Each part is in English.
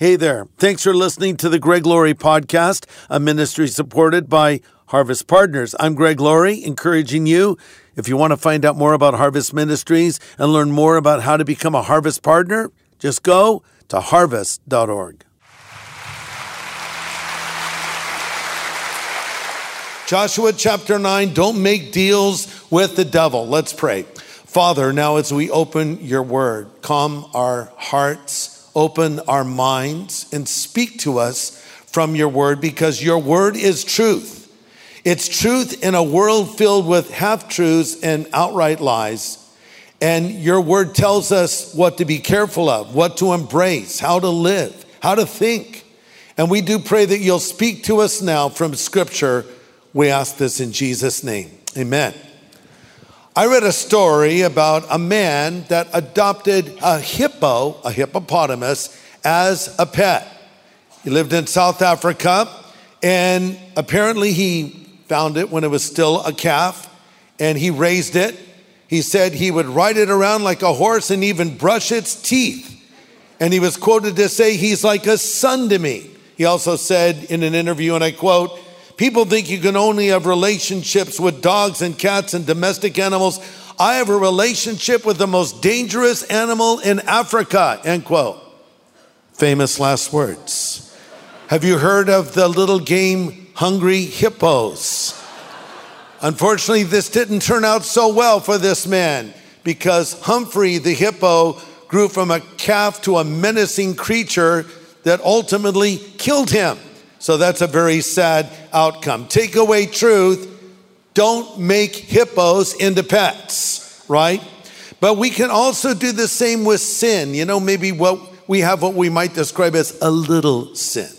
Hey there. Thanks for listening to the Greg Laurie podcast, a ministry supported by Harvest Partners. I'm Greg Laurie, encouraging you, if you want to find out more about Harvest Ministries and learn more about how to become a Harvest Partner, just go to harvest.org. Joshua chapter 9, don't make deals with the devil. Let's pray. Father, now as we open your word, calm our hearts open our minds and speak to us from your word because your word is truth. It's truth in a world filled with half truths and outright lies. And your word tells us what to be careful of, what to embrace, how to live, how to think. And we do pray that you'll speak to us now from scripture. We ask this in Jesus' name. Amen. I read a story about a man that adopted a hippo, a hippopotamus, as a pet. He lived in South Africa, and apparently he found it when it was still a calf, and he raised it. He said he would ride it around like a horse and even brush its teeth. And he was quoted to say, He's like a son to me. He also said in an interview, and I quote, People think you can only have relationships with dogs and cats and domestic animals. I have a relationship with the most dangerous animal in Africa, end quote. Famous last words. Have you heard of the little game Hungry Hippos? Unfortunately, this didn't turn out so well for this man because Humphrey the hippo grew from a calf to a menacing creature that ultimately killed him. So that's a very sad outcome. Take away truth, don't make hippos into pets, right? But we can also do the same with sin. You know, maybe what we have what we might describe as a little sin.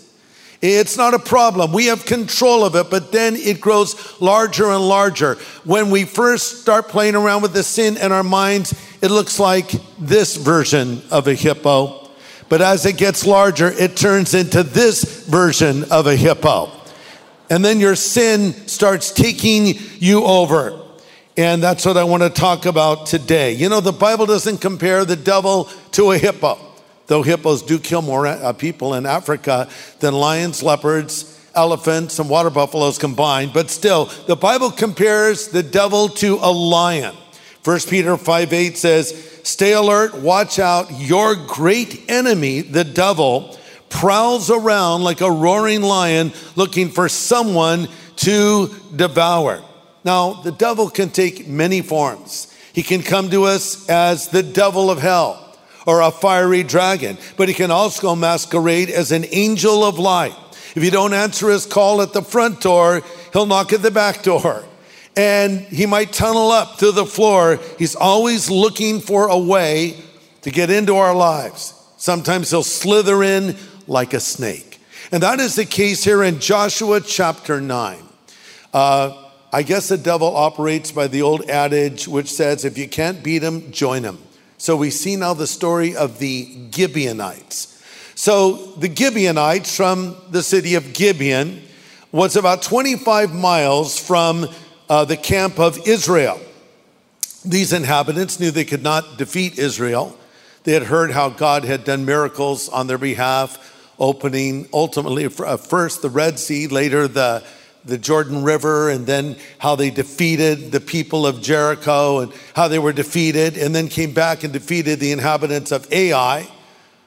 It's not a problem. We have control of it, but then it grows larger and larger. When we first start playing around with the sin in our minds, it looks like this version of a hippo. But as it gets larger, it turns into this version of a hippo. And then your sin starts taking you over. And that's what I want to talk about today. You know, the Bible doesn't compare the devil to a hippo, though hippos do kill more uh, people in Africa than lions, leopards, elephants, and water buffaloes combined. But still, the Bible compares the devil to a lion. 1 Peter 5 8 says, Stay alert, watch out. Your great enemy, the devil, prowls around like a roaring lion looking for someone to devour. Now, the devil can take many forms. He can come to us as the devil of hell or a fiery dragon, but he can also masquerade as an angel of light. If you don't answer his call at the front door, he'll knock at the back door and he might tunnel up to the floor. He's always looking for a way to get into our lives. Sometimes he'll slither in like a snake. And that is the case here in Joshua chapter 9. Uh, I guess the devil operates by the old adage which says, if you can't beat him, join him. So we see now the story of the Gibeonites. So the Gibeonites from the city of Gibeon was about 25 miles from uh, the camp of Israel. These inhabitants knew they could not defeat Israel. They had heard how God had done miracles on their behalf, opening ultimately uh, first the Red Sea, later the, the Jordan River, and then how they defeated the people of Jericho and how they were defeated, and then came back and defeated the inhabitants of Ai.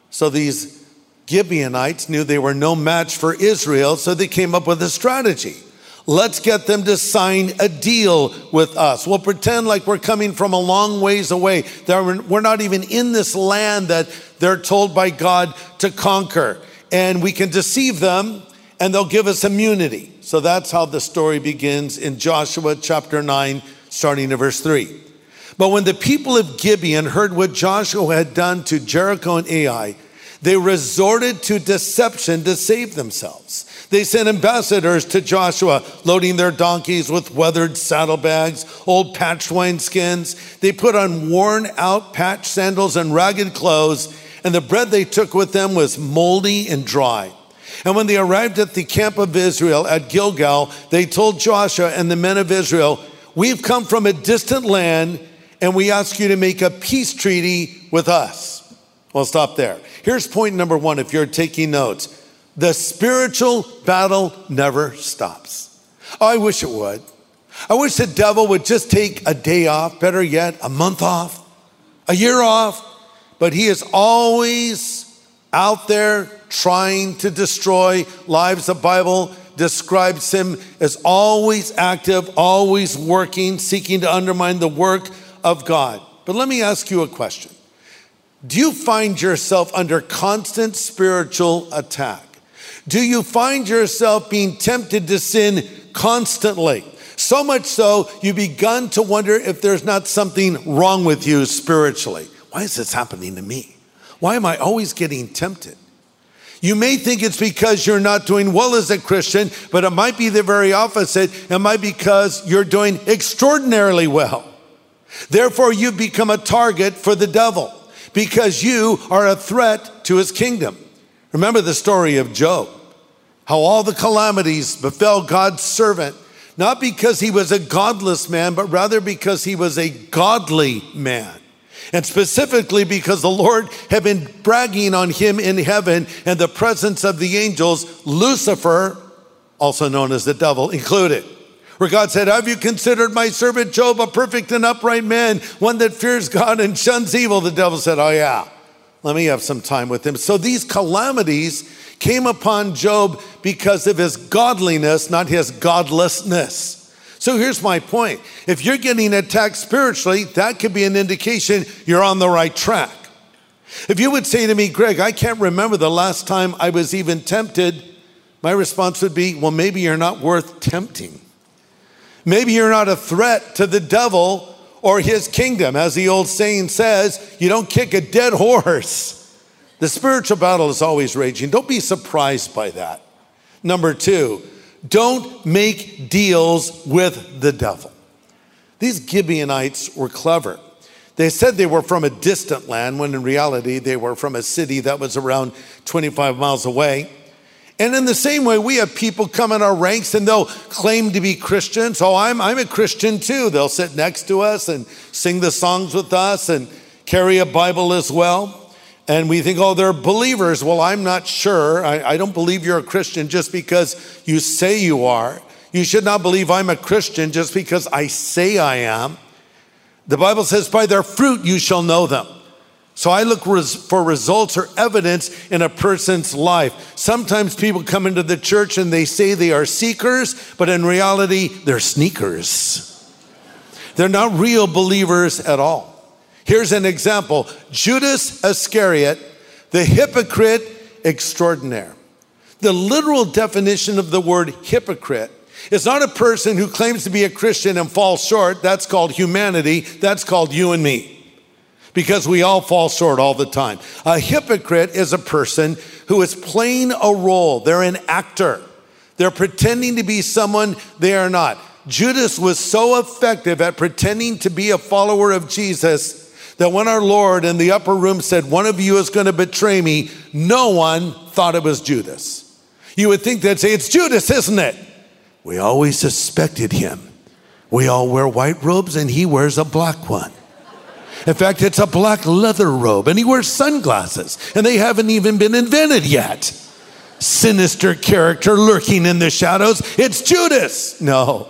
So these Gibeonites knew they were no match for Israel, so they came up with a strategy. Let's get them to sign a deal with us. We'll pretend like we're coming from a long ways away. That we're not even in this land that they're told by God to conquer. And we can deceive them and they'll give us immunity. So that's how the story begins in Joshua chapter 9, starting in verse 3. But when the people of Gibeon heard what Joshua had done to Jericho and Ai, they resorted to deception to save themselves. They sent ambassadors to Joshua, loading their donkeys with weathered saddlebags, old patched wineskins. They put on worn out patched sandals and ragged clothes, and the bread they took with them was moldy and dry. And when they arrived at the camp of Israel at Gilgal, they told Joshua and the men of Israel, We've come from a distant land, and we ask you to make a peace treaty with us. Well, stop there. Here's point number one if you're taking notes the spiritual battle never stops. Oh, I wish it would. I wish the devil would just take a day off, better yet, a month off, a year off, but he is always out there trying to destroy lives. The Bible describes him as always active, always working, seeking to undermine the work of God. But let me ask you a question Do you find yourself under constant spiritual attack? Do you find yourself being tempted to sin constantly? So much so, you begun to wonder if there's not something wrong with you spiritually. Why is this happening to me? Why am I always getting tempted? You may think it's because you're not doing well as a Christian, but it might be the very opposite. It might be because you're doing extraordinarily well. Therefore, you've become a target for the devil because you are a threat to his kingdom. Remember the story of Job, how all the calamities befell God's servant, not because he was a godless man, but rather because he was a godly man and specifically because the Lord had been bragging on him in heaven and the presence of the angels, Lucifer, also known as the devil, included. Where God said, Have you considered my servant Job a perfect and upright man, one that fears God and shuns evil? The devil said, Oh, yeah, let me have some time with him. So these calamities came upon Job because of his godliness, not his godlessness. So here's my point. If you're getting attacked spiritually, that could be an indication you're on the right track. If you would say to me, Greg, I can't remember the last time I was even tempted, my response would be, well, maybe you're not worth tempting. Maybe you're not a threat to the devil or his kingdom. As the old saying says, you don't kick a dead horse. The spiritual battle is always raging. Don't be surprised by that. Number two, don't make deals with the devil. These Gibeonites were clever. They said they were from a distant land when in reality they were from a city that was around 25 miles away. And in the same way, we have people come in our ranks and they'll claim to be Christians. Oh, I'm, I'm a Christian too. They'll sit next to us and sing the songs with us and carry a Bible as well. And we think, oh, they're believers. Well, I'm not sure. I, I, don't believe you're a Christian just because you say you are. You should not believe I'm a Christian just because I say I am. The Bible says, by their fruit you shall know them. So I look res- for results or evidence in a person's life. Sometimes people come into the church and they say they are seekers, but in reality, they're sneakers. They're not real believers at all. Here's an example Judas Iscariot, the hypocrite extraordinaire. The literal definition of the word hypocrite is not a person who claims to be a Christian and falls short. That's called humanity. That's called you and me. Because we all fall short all the time. A hypocrite is a person who is playing a role. They're an actor. They're pretending to be someone they are not. Judas was so effective at pretending to be a follower of Jesus that when our Lord in the upper room said, One of you is going to betray me, no one thought it was Judas. You would think they'd say, It's Judas, isn't it? We always suspected him. We all wear white robes and he wears a black one. In fact, it's a black leather robe and he wears sunglasses and they haven't even been invented yet. Sinister character lurking in the shadows. It's Judas. No.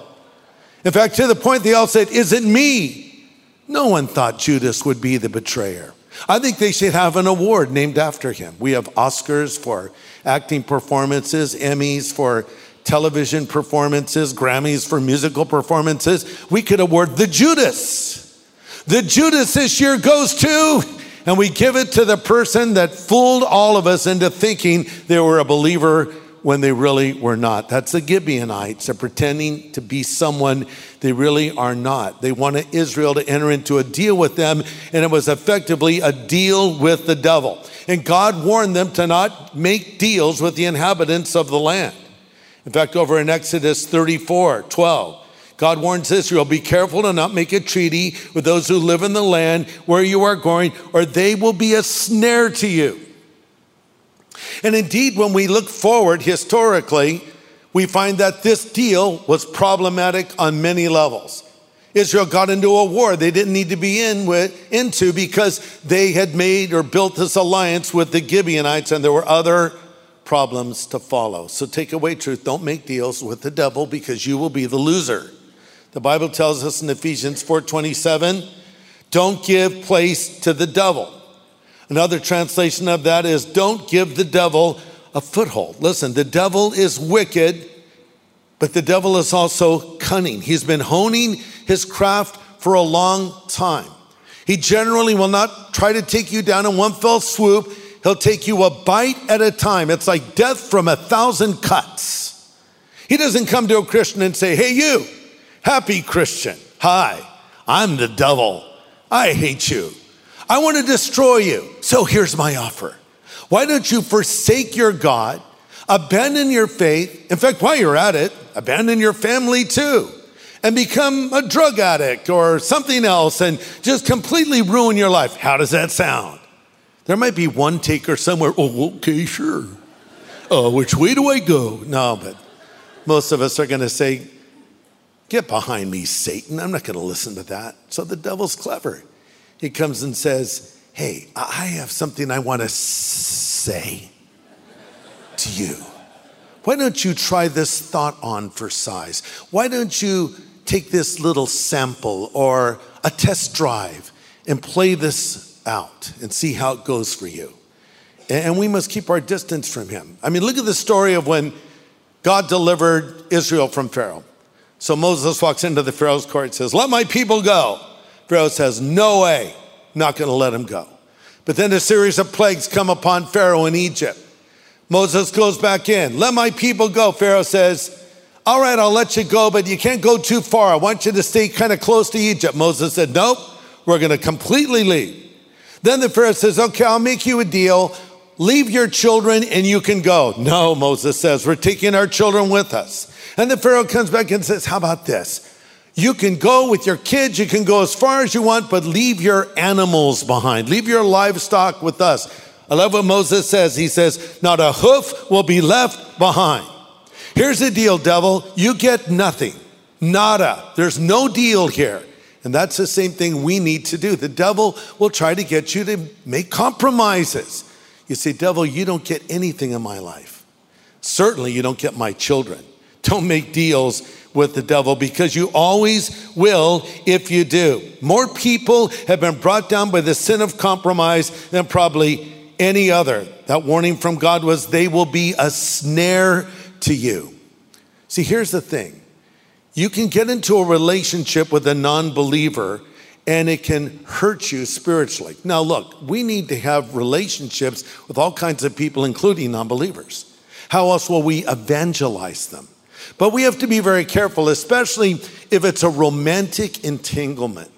In fact, to the point they all said, Is it me? No one thought Judas would be the betrayer. I think they should have an award named after him. We have Oscars for acting performances, Emmys for television performances, Grammys for musical performances. We could award the Judas. The Judas this year goes to, and we give it to the person that fooled all of us into thinking they were a believer when they really were not. That's the Gibeonites. They're pretending to be someone they really are not. They wanted Israel to enter into a deal with them, and it was effectively a deal with the devil. And God warned them to not make deals with the inhabitants of the land. In fact, over in Exodus 34 12, God warns Israel be careful to not make a treaty with those who live in the land where you are going, or they will be a snare to you. And indeed, when we look forward historically, we find that this deal was problematic on many levels. Israel got into a war they didn't need to be in with, into because they had made or built this alliance with the Gibeonites and there were other problems to follow. So take away truth. Don't make deals with the devil because you will be the loser. The Bible tells us in Ephesians 4:27, don't give place to the devil. Another translation of that is don't give the devil a foothold. Listen, the devil is wicked, but the devil is also cunning. He's been honing his craft for a long time. He generally will not try to take you down in one fell swoop. He'll take you a bite at a time. It's like death from a thousand cuts. He doesn't come to a Christian and say, Hey, you, happy Christian, hi, I'm the devil. I hate you. I want to destroy you. So here's my offer. Why don't you forsake your God, abandon your faith? In fact, while you're at it, abandon your family too and become a drug addict or something else and just completely ruin your life. How does that sound? There might be one taker somewhere. Oh, okay, sure. Oh, which way do I go? No, but most of us are going to say, Get behind me, Satan. I'm not going to listen to that. So the devil's clever. He comes and says, Hey, I have something I want to say to you. Why don't you try this thought on for size? Why don't you take this little sample or a test drive and play this out and see how it goes for you. And we must keep our distance from him. I mean, look at the story of when God delivered Israel from Pharaoh. So Moses walks into the Pharaoh's court and says, Let my people go. Pharaoh says, No way, not going to let him go. But then a series of plagues come upon Pharaoh in Egypt. Moses goes back in, Let my people go. Pharaoh says, all right, I'll let you go, but you can't go too far. I want you to stay kind of close to Egypt. Moses said, Nope, we're going to completely leave. Then the Pharaoh says, Okay, I'll make you a deal. Leave your children and you can go. No, Moses says, We're taking our children with us. And the Pharaoh comes back and says, How about this? You can go with your kids, you can go as far as you want, but leave your animals behind. Leave your livestock with us. I love what Moses says. He says, Not a hoof will be left behind. Here's the deal, devil. You get nothing. Nada. There's no deal here. And that's the same thing we need to do. The devil will try to get you to make compromises. You say, Devil, you don't get anything in my life. Certainly, you don't get my children. Don't make deals with the devil because you always will if you do. More people have been brought down by the sin of compromise than probably any other. That warning from God was they will be a snare to you. See, here's the thing you can get into a relationship with a non believer and it can hurt you spiritually. Now, look, we need to have relationships with all kinds of people, including non believers. How else will we evangelize them? But we have to be very careful, especially if it's a romantic entanglement.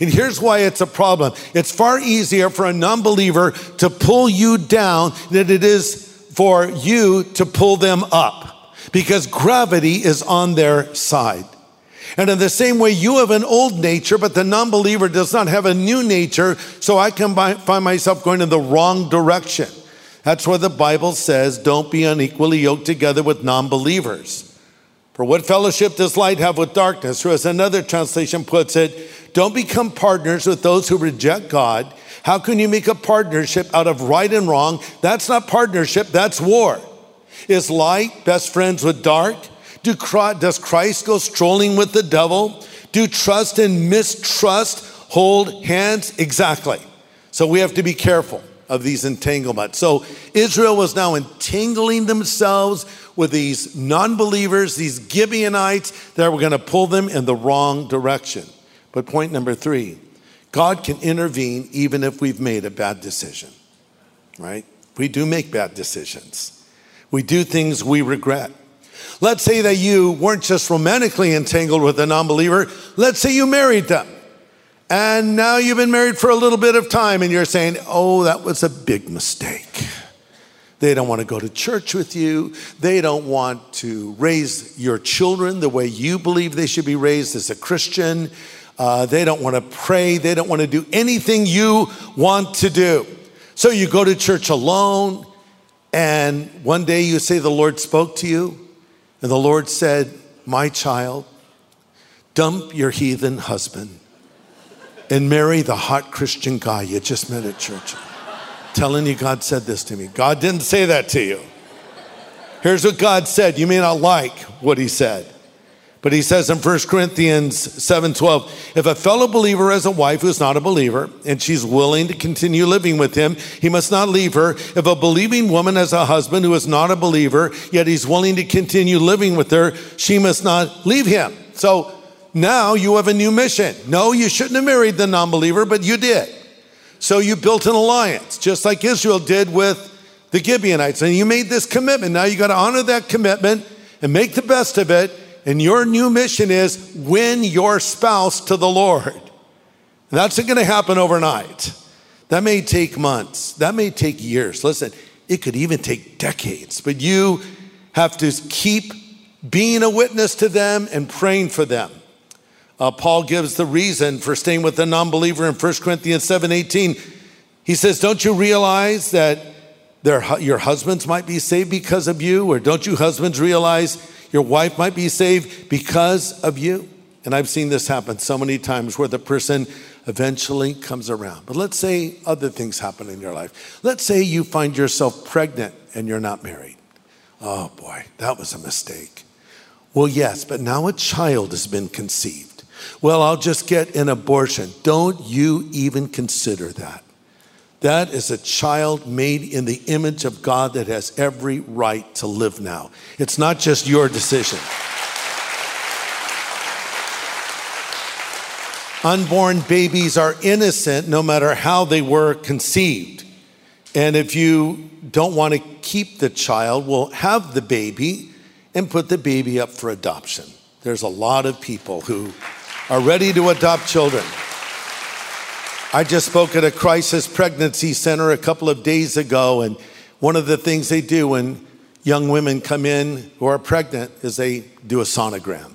And here's why it's a problem it's far easier for a non believer to pull you down than it is for you to pull them up because gravity is on their side. And in the same way, you have an old nature, but the non believer does not have a new nature, so I can find myself going in the wrong direction. That's why the Bible says, don't be unequally yoked together with non believers. For what fellowship does light have with darkness? Or as another translation puts it, don't become partners with those who reject God. How can you make a partnership out of right and wrong? That's not partnership, that's war. Is light best friends with dark? Do, does Christ go strolling with the devil? Do trust and mistrust hold hands? Exactly. So we have to be careful of these entanglements. So Israel was now entangling themselves with these non believers, these Gibeonites that were going to pull them in the wrong direction. But point number three God can intervene even if we've made a bad decision, right? We do make bad decisions. We do things we regret. Let's say that you weren't just romantically entangled with a non believer, let's say you married them. And now you've been married for a little bit of time and you're saying, oh, that was a big mistake. They don't want to go to church with you. They don't want to raise your children the way you believe they should be raised as a Christian. Uh, they don't want to pray. They don't want to do anything you want to do. So you go to church alone. And one day you say the Lord spoke to you, and the Lord said, My child, dump your heathen husband and marry the hot Christian guy you just met at church. Telling you God said this to me. God didn't say that to you. Here's what God said. You may not like what he said. But he says in 1 Corinthians 7:12, if a fellow believer has a wife who's not a believer and she's willing to continue living with him, he must not leave her. If a believing woman has a husband who is not a believer, yet he's willing to continue living with her, she must not leave him. So now you have a new mission. No, you shouldn't have married the non-believer, but you did. So you built an alliance, just like Israel did with the Gibeonites. And you made this commitment. Now you got to honor that commitment and make the best of it and your new mission is win your spouse to the Lord. And that's not going to happen overnight. That may take months, that may take years. Listen, it could even take decades, but you have to keep being a witness to them and praying for them. Uh, Paul gives the reason for staying with a non-believer in 1 Corinthians 7:18. He says, "Don't you realize that their, your husbands might be saved because of you? Or don't you husbands realize your wife might be saved because of you. And I've seen this happen so many times where the person eventually comes around. But let's say other things happen in your life. Let's say you find yourself pregnant and you're not married. Oh boy, that was a mistake. Well, yes, but now a child has been conceived. Well, I'll just get an abortion. Don't you even consider that. That is a child made in the image of God that has every right to live now. It's not just your decision. Unborn babies are innocent no matter how they were conceived. And if you don't want to keep the child, well, have the baby and put the baby up for adoption. There's a lot of people who are ready to adopt children. I just spoke at a crisis pregnancy center a couple of days ago, and one of the things they do when young women come in who are pregnant is they do a sonogram.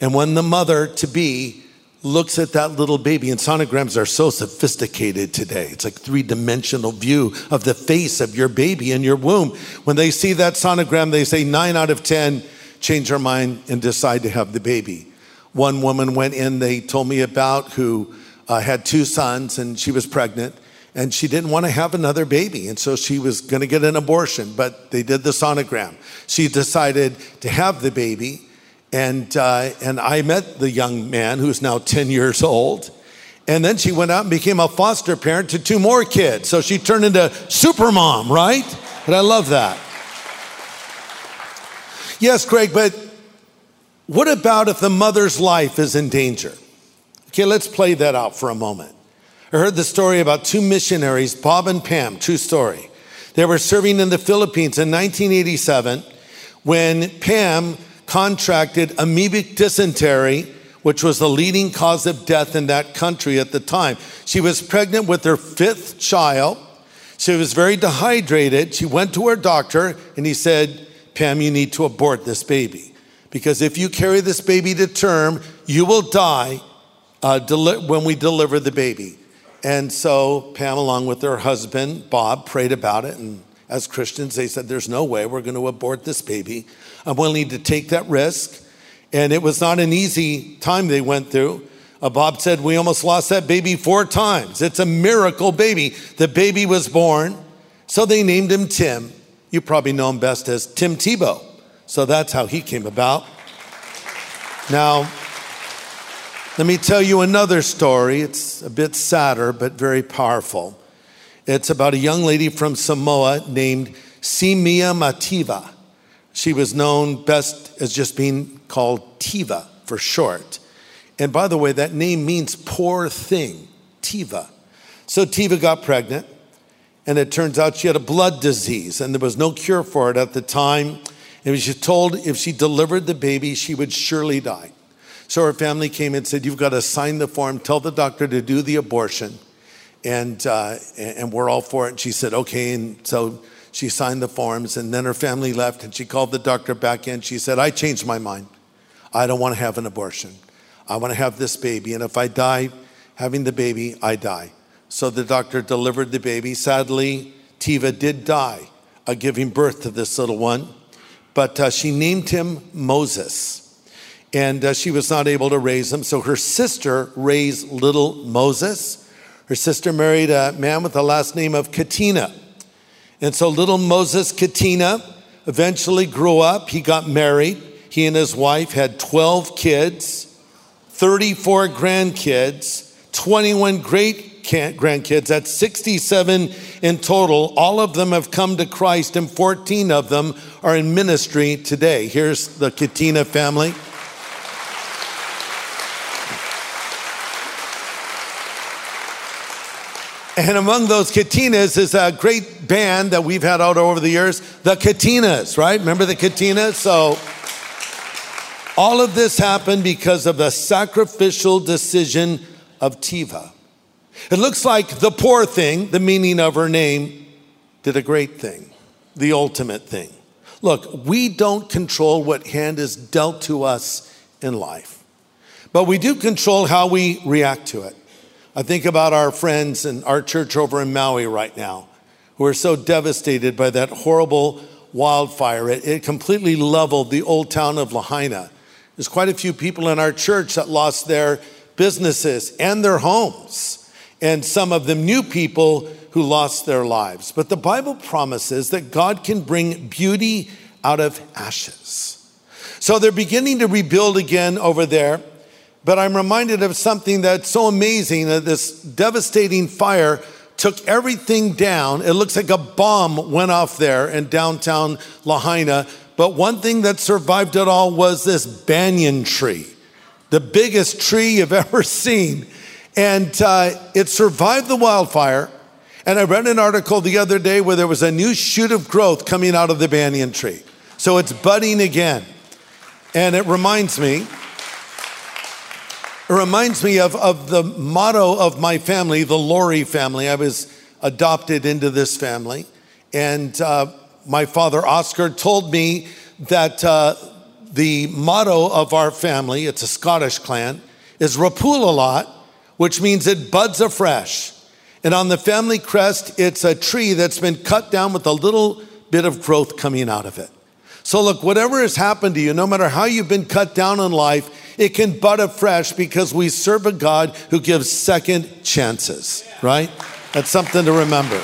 And when the mother to be looks at that little baby, and sonograms are so sophisticated today. It's like three dimensional view of the face of your baby in your womb. When they see that sonogram, they say nine out of 10 change their mind and decide to have the baby. One woman went in, they told me about who uh, had two sons and she was pregnant and she didn't want to have another baby. And so she was going to get an abortion, but they did the sonogram. She decided to have the baby. And, uh, and I met the young man who's now 10 years old. And then she went out and became a foster parent to two more kids. So she turned into super mom, right? But I love that. Yes, Craig, but what about if the mother's life is in danger? Okay, let's play that out for a moment. I heard the story about two missionaries, Bob and Pam, true story. They were serving in the Philippines in 1987 when Pam contracted amoebic dysentery, which was the leading cause of death in that country at the time. She was pregnant with her fifth child. She was very dehydrated. She went to her doctor and he said, Pam, you need to abort this baby. Because if you carry this baby to term, you will die uh, deli- when we deliver the baby. And so Pam, along with her husband, Bob, prayed about it. And as Christians, they said, There's no way we're going to abort this baby. I'm willing to take that risk. And it was not an easy time they went through. Uh, Bob said, We almost lost that baby four times. It's a miracle baby. The baby was born. So they named him Tim. You probably know him best as Tim Tebow. So that's how he came about. Now, let me tell you another story. It's a bit sadder, but very powerful. It's about a young lady from Samoa named Simia Mativa. She was known best as just being called Tiva for short. And by the way, that name means poor thing, Tiva. So Tiva got pregnant, and it turns out she had a blood disease, and there was no cure for it at the time. And she told if she delivered the baby, she would surely die. So her family came and said, You've got to sign the form, tell the doctor to do the abortion. And, uh, and we're all for it. And she said, Okay. And so she signed the forms. And then her family left and she called the doctor back in. She said, I changed my mind. I don't want to have an abortion. I want to have this baby. And if I die having the baby, I die. So the doctor delivered the baby. Sadly, Tiva did die, uh, giving birth to this little one. But uh, she named him Moses. And uh, she was not able to raise him. So her sister raised little Moses. Her sister married a man with the last name of Katina. And so little Moses Katina eventually grew up. He got married. He and his wife had 12 kids, 34 grandkids, 21 great grandkids. That's 67 in total. All of them have come to Christ, and 14 of them are in ministry today. Here's the Katina family. And among those Katinas is a great band that we've had out over the years, the Katinas, right? Remember the Katinas? So all of this happened because of the sacrificial decision of Tiva. It looks like the poor thing, the meaning of her name, did a great thing, the ultimate thing. Look, we don't control what hand is dealt to us in life, but we do control how we react to it. I think about our friends in our church over in Maui right now who are so devastated by that horrible wildfire. It, it completely leveled the old town of Lahaina. There's quite a few people in our church that lost their businesses and their homes, and some of them new people who lost their lives. But the Bible promises that God can bring beauty out of ashes. So they're beginning to rebuild again over there. But I'm reminded of something that's so amazing that this devastating fire took everything down. It looks like a bomb went off there in downtown Lahaina. But one thing that survived it all was this banyan tree, the biggest tree you've ever seen. And uh, it survived the wildfire. And I read an article the other day where there was a new shoot of growth coming out of the banyan tree. So it's budding again. And it reminds me it reminds me of, of the motto of my family, the Laurie family. I was adopted into this family. And uh, my father, Oscar, told me that uh, the motto of our family, it's a Scottish clan, is Repullulat, which means it buds afresh. And on the family crest, it's a tree that's been cut down with a little bit of growth coming out of it. So, look, whatever has happened to you, no matter how you've been cut down in life, it can bud afresh because we serve a God who gives second chances, right? That's something to remember.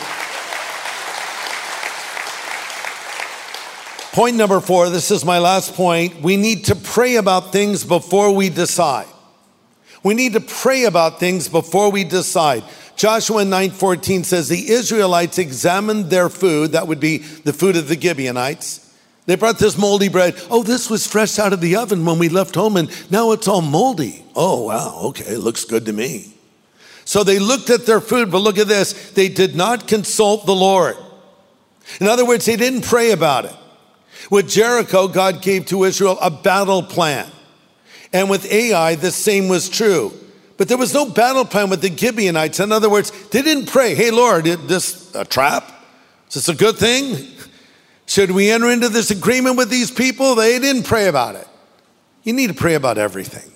Point number four this is my last point. We need to pray about things before we decide. We need to pray about things before we decide. Joshua 9:14 says the Israelites examined their food, that would be the food of the Gibeonites, they brought this moldy bread. Oh, this was fresh out of the oven when we left home, and now it's all moldy. Oh, wow, okay, looks good to me. So they looked at their food, but look at this. They did not consult the Lord. In other words, they didn't pray about it. With Jericho, God gave to Israel a battle plan. And with Ai, the same was true. But there was no battle plan with the Gibeonites. In other words, they didn't pray, hey, Lord, is this a trap? Is this a good thing? Should we enter into this agreement with these people? They didn't pray about it. You need to pray about everything.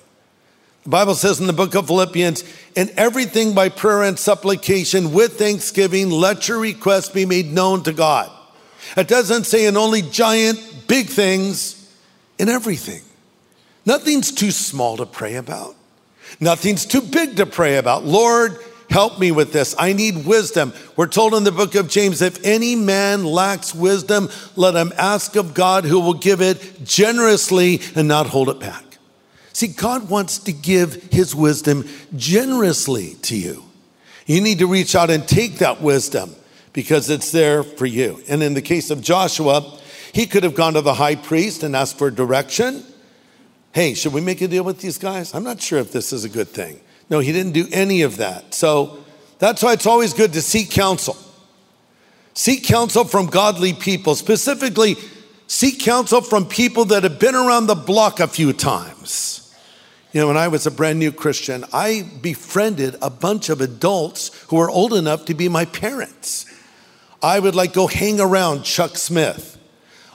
The Bible says in the book of Philippians, in everything by prayer and supplication with thanksgiving, let your requests be made known to God. It doesn't say in only giant, big things, in everything. Nothing's too small to pray about. Nothing's too big to pray about. Lord, Help me with this. I need wisdom. We're told in the book of James if any man lacks wisdom, let him ask of God who will give it generously and not hold it back. See, God wants to give his wisdom generously to you. You need to reach out and take that wisdom because it's there for you. And in the case of Joshua, he could have gone to the high priest and asked for direction. Hey, should we make a deal with these guys? I'm not sure if this is a good thing. No, he didn't do any of that. So that's why it's always good to seek counsel. Seek counsel from godly people, specifically, seek counsel from people that have been around the block a few times. You know, when I was a brand new Christian, I befriended a bunch of adults who were old enough to be my parents. I would like go hang around Chuck Smith.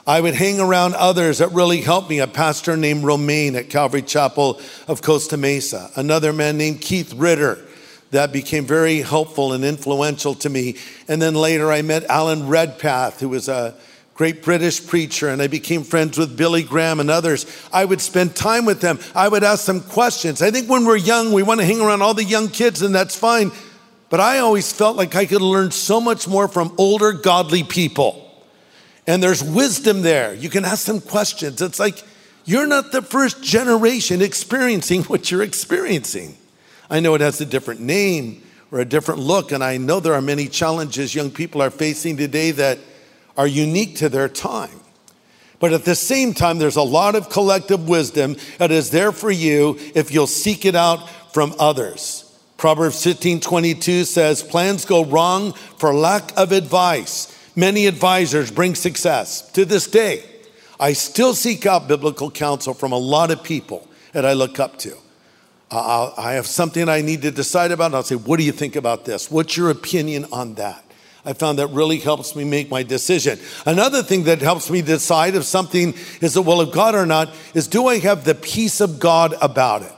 I would hang around others that really helped me. A pastor named Romaine at Calvary Chapel of Costa Mesa, another man named Keith Ritter that became very helpful and influential to me. And then later I met Alan Redpath, who was a great British preacher, and I became friends with Billy Graham and others. I would spend time with them. I would ask them questions. I think when we're young, we want to hang around all the young kids, and that's fine. But I always felt like I could learn so much more from older, godly people. And there's wisdom there. You can ask them questions. It's like you're not the first generation experiencing what you're experiencing. I know it has a different name or a different look, and I know there are many challenges young people are facing today that are unique to their time. But at the same time, there's a lot of collective wisdom that is there for you if you'll seek it out from others. Proverbs 15 22 says, Plans go wrong for lack of advice. Many advisors bring success. To this day, I still seek out biblical counsel from a lot of people that I look up to. Uh, I have something I need to decide about. I'll say, What do you think about this? What's your opinion on that? I found that really helps me make my decision. Another thing that helps me decide if something is the will of God or not is do I have the peace of God about it?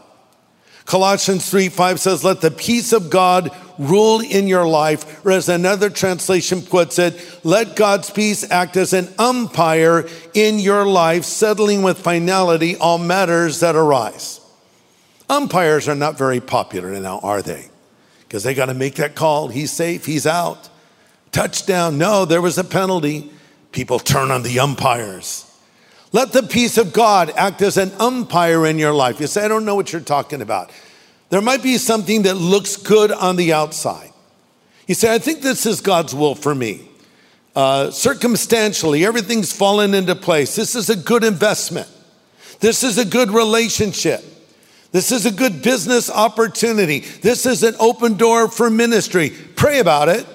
Colossians 3 5 says, Let the peace of God rule in your life. Or as another translation puts it, let God's peace act as an umpire in your life, settling with finality all matters that arise. Umpires are not very popular now, are they? Because they got to make that call. He's safe, he's out. Touchdown. No, there was a penalty. People turn on the umpires. Let the peace of God act as an umpire in your life. You say, I don't know what you're talking about. There might be something that looks good on the outside. You say, I think this is God's will for me. Uh, circumstantially, everything's fallen into place. This is a good investment. This is a good relationship. This is a good business opportunity. This is an open door for ministry. Pray about it.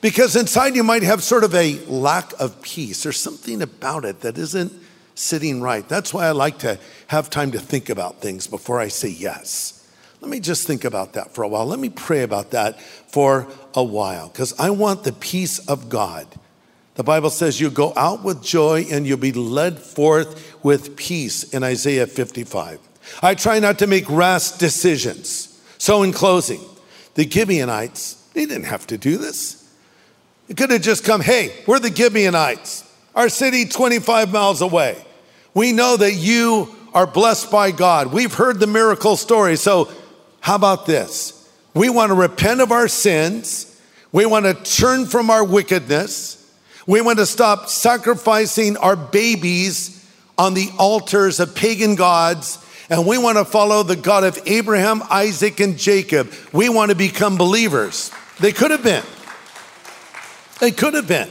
Because inside you might have sort of a lack of peace. There's something about it that isn't sitting right. That's why I like to have time to think about things before I say yes. Let me just think about that for a while. Let me pray about that for a while because I want the peace of God. The Bible says you go out with joy and you'll be led forth with peace in Isaiah 55. I try not to make rash decisions. So, in closing, the Gibeonites, they didn't have to do this. It could have just come, hey, we're the Gibeonites, our city 25 miles away. We know that you are blessed by God. We've heard the miracle story. So, how about this? We want to repent of our sins. We want to turn from our wickedness. We want to stop sacrificing our babies on the altars of pagan gods. And we want to follow the God of Abraham, Isaac, and Jacob. We want to become believers. They could have been. They could have been.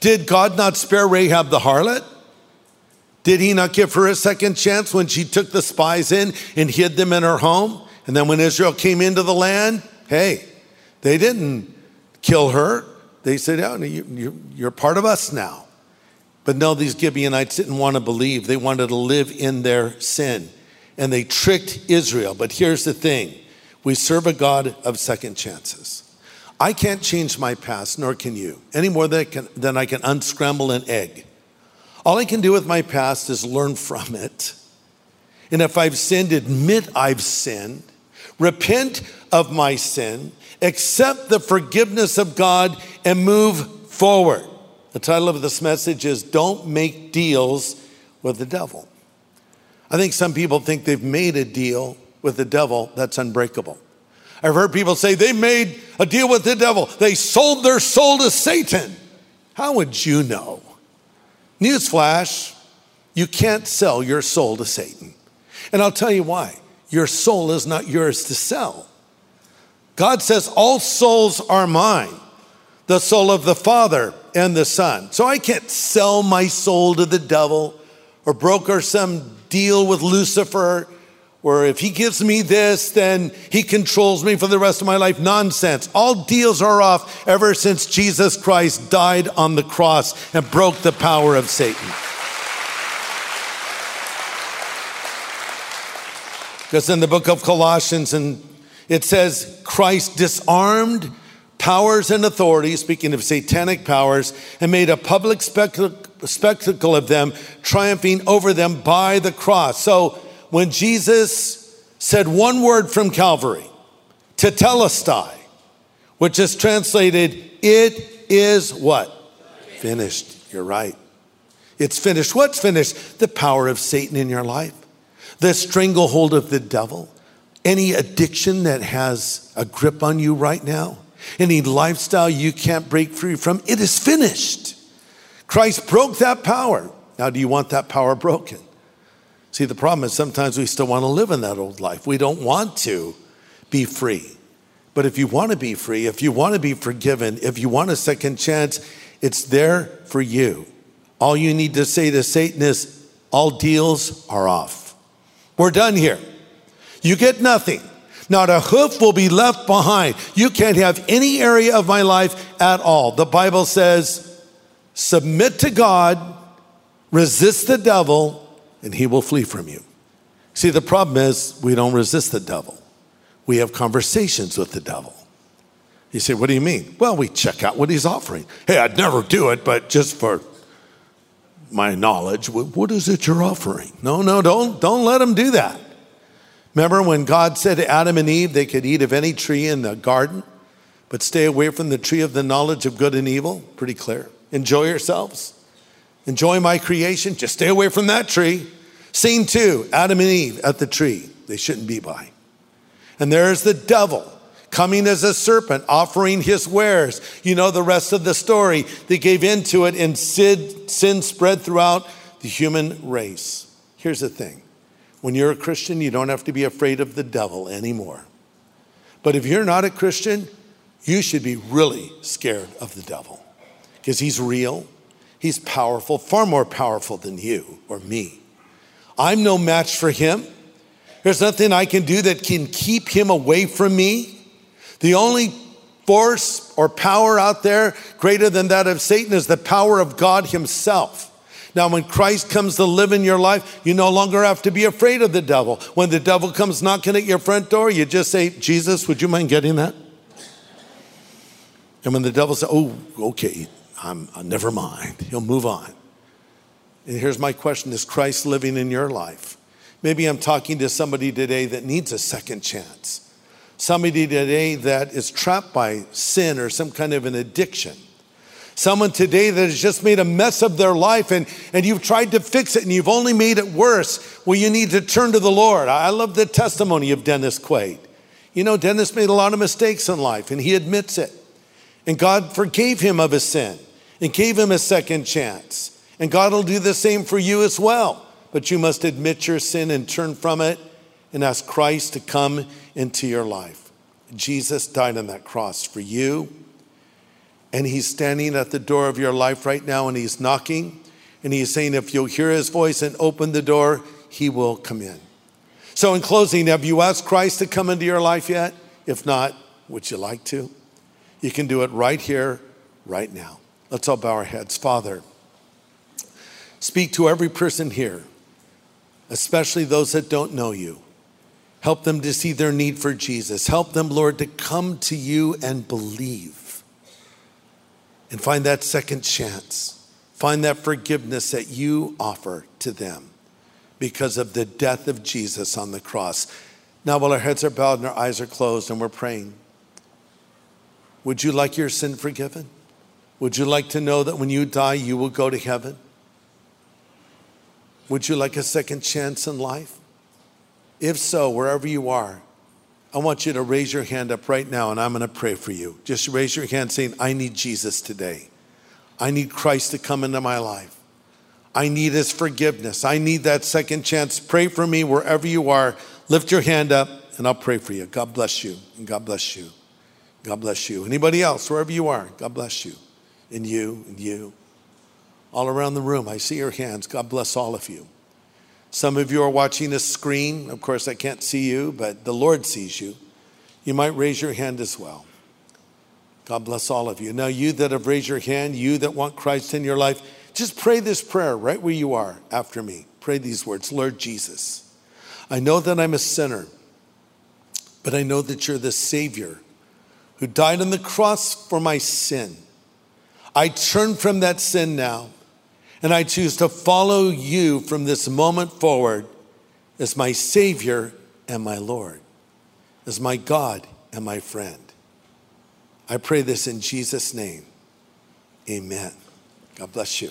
Did God not spare Rahab the harlot? Did he not give her a second chance when she took the spies in and hid them in her home? And then when Israel came into the land, hey, they didn't kill her. They said, oh, you, you're part of us now. But no, these Gibeonites didn't want to believe. They wanted to live in their sin. And they tricked Israel. But here's the thing we serve a God of second chances. I can't change my past, nor can you, any more than I can, than I can unscramble an egg. All I can do with my past is learn from it. And if I've sinned, admit I've sinned, repent of my sin, accept the forgiveness of God, and move forward. The title of this message is Don't Make Deals with the Devil. I think some people think they've made a deal with the devil that's unbreakable. I've heard people say they made a deal with the devil. They sold their soul to Satan. How would you know? Newsflash, you can't sell your soul to Satan. And I'll tell you why. Your soul is not yours to sell. God says, All souls are mine, the soul of the Father and the Son. So I can't sell my soul to the devil or broker some deal with Lucifer where if he gives me this, then he controls me for the rest of my life. Nonsense. All deals are off ever since Jesus Christ died on the cross and broke the power of Satan. Because in the book of Colossians, and it says Christ disarmed powers and authorities, speaking of satanic powers, and made a public spectacle of them, triumphing over them by the cross. So when Jesus said one word from Calvary, tetelestai, which is translated, it is what? Finished. You're right. It's finished. What's finished? The power of Satan in your life, the stranglehold of the devil, any addiction that has a grip on you right now, any lifestyle you can't break free from. It is finished. Christ broke that power. Now, do you want that power broken? See, the problem is sometimes we still want to live in that old life. We don't want to be free. But if you want to be free, if you want to be forgiven, if you want a second chance, it's there for you. All you need to say to Satan is, All deals are off. We're done here. You get nothing. Not a hoof will be left behind. You can't have any area of my life at all. The Bible says, Submit to God, resist the devil, and he will flee from you. See, the problem is we don't resist the devil. We have conversations with the devil. You say, What do you mean? Well, we check out what he's offering. Hey, I'd never do it, but just for my knowledge, what is it you're offering? No, no, don't, don't let him do that. Remember when God said to Adam and Eve they could eat of any tree in the garden, but stay away from the tree of the knowledge of good and evil? Pretty clear. Enjoy yourselves. Enjoy my creation. Just stay away from that tree. Scene two Adam and Eve at the tree they shouldn't be by. And there's the devil coming as a serpent, offering his wares. You know the rest of the story. They gave into it, and sin spread throughout the human race. Here's the thing when you're a Christian, you don't have to be afraid of the devil anymore. But if you're not a Christian, you should be really scared of the devil because he's real, he's powerful, far more powerful than you or me. I'm no match for him. There's nothing I can do that can keep him away from me. The only force or power out there greater than that of Satan is the power of God himself. Now, when Christ comes to live in your life, you no longer have to be afraid of the devil. When the devil comes knocking at your front door, you just say, Jesus, would you mind getting that? And when the devil says, Oh, okay, I'm, uh, never mind, he'll move on. And here's my question Is Christ living in your life? Maybe I'm talking to somebody today that needs a second chance. Somebody today that is trapped by sin or some kind of an addiction. Someone today that has just made a mess of their life and, and you've tried to fix it and you've only made it worse. Well, you need to turn to the Lord. I love the testimony of Dennis Quaid. You know, Dennis made a lot of mistakes in life and he admits it. And God forgave him of his sin and gave him a second chance. And God will do the same for you as well. But you must admit your sin and turn from it and ask Christ to come into your life. Jesus died on that cross for you and he's standing at the door of your life right now and he's knocking and he's saying, if you'll hear his voice and open the door, he will come in. So, in closing, have you asked Christ to come into your life yet? If not, would you like to? You can do it right here, right now. Let's all bow our heads. Father, speak to every person here, especially those that don't know you. Help them to see their need for Jesus. Help them, Lord, to come to you and believe and find that second chance. Find that forgiveness that you offer to them because of the death of Jesus on the cross. Now, while our heads are bowed and our eyes are closed and we're praying, would you like your sin forgiven? Would you like to know that when you die, you will go to heaven? Would you like a second chance in life? If so, wherever you are, I want you to raise your hand up right now and I'm going to pray for you. Just raise your hand saying, I need Jesus today. I need Christ to come into my life. I need his forgiveness. I need that second chance. Pray for me wherever you are. Lift your hand up and I'll pray for you. God bless you and God bless you. God bless you. Anybody else, wherever you are, God bless you. And you and you. All around the room, I see your hands. God bless all of you. Some of you are watching this screen. Of course, I can't see you, but the Lord sees you. You might raise your hand as well. God bless all of you. Now, you that have raised your hand, you that want Christ in your life, just pray this prayer right where you are after me. Pray these words Lord Jesus, I know that I'm a sinner, but I know that you're the Savior who died on the cross for my sin. I turn from that sin now and I choose to follow you from this moment forward as my Savior and my Lord, as my God and my friend. I pray this in Jesus' name. Amen. God bless you.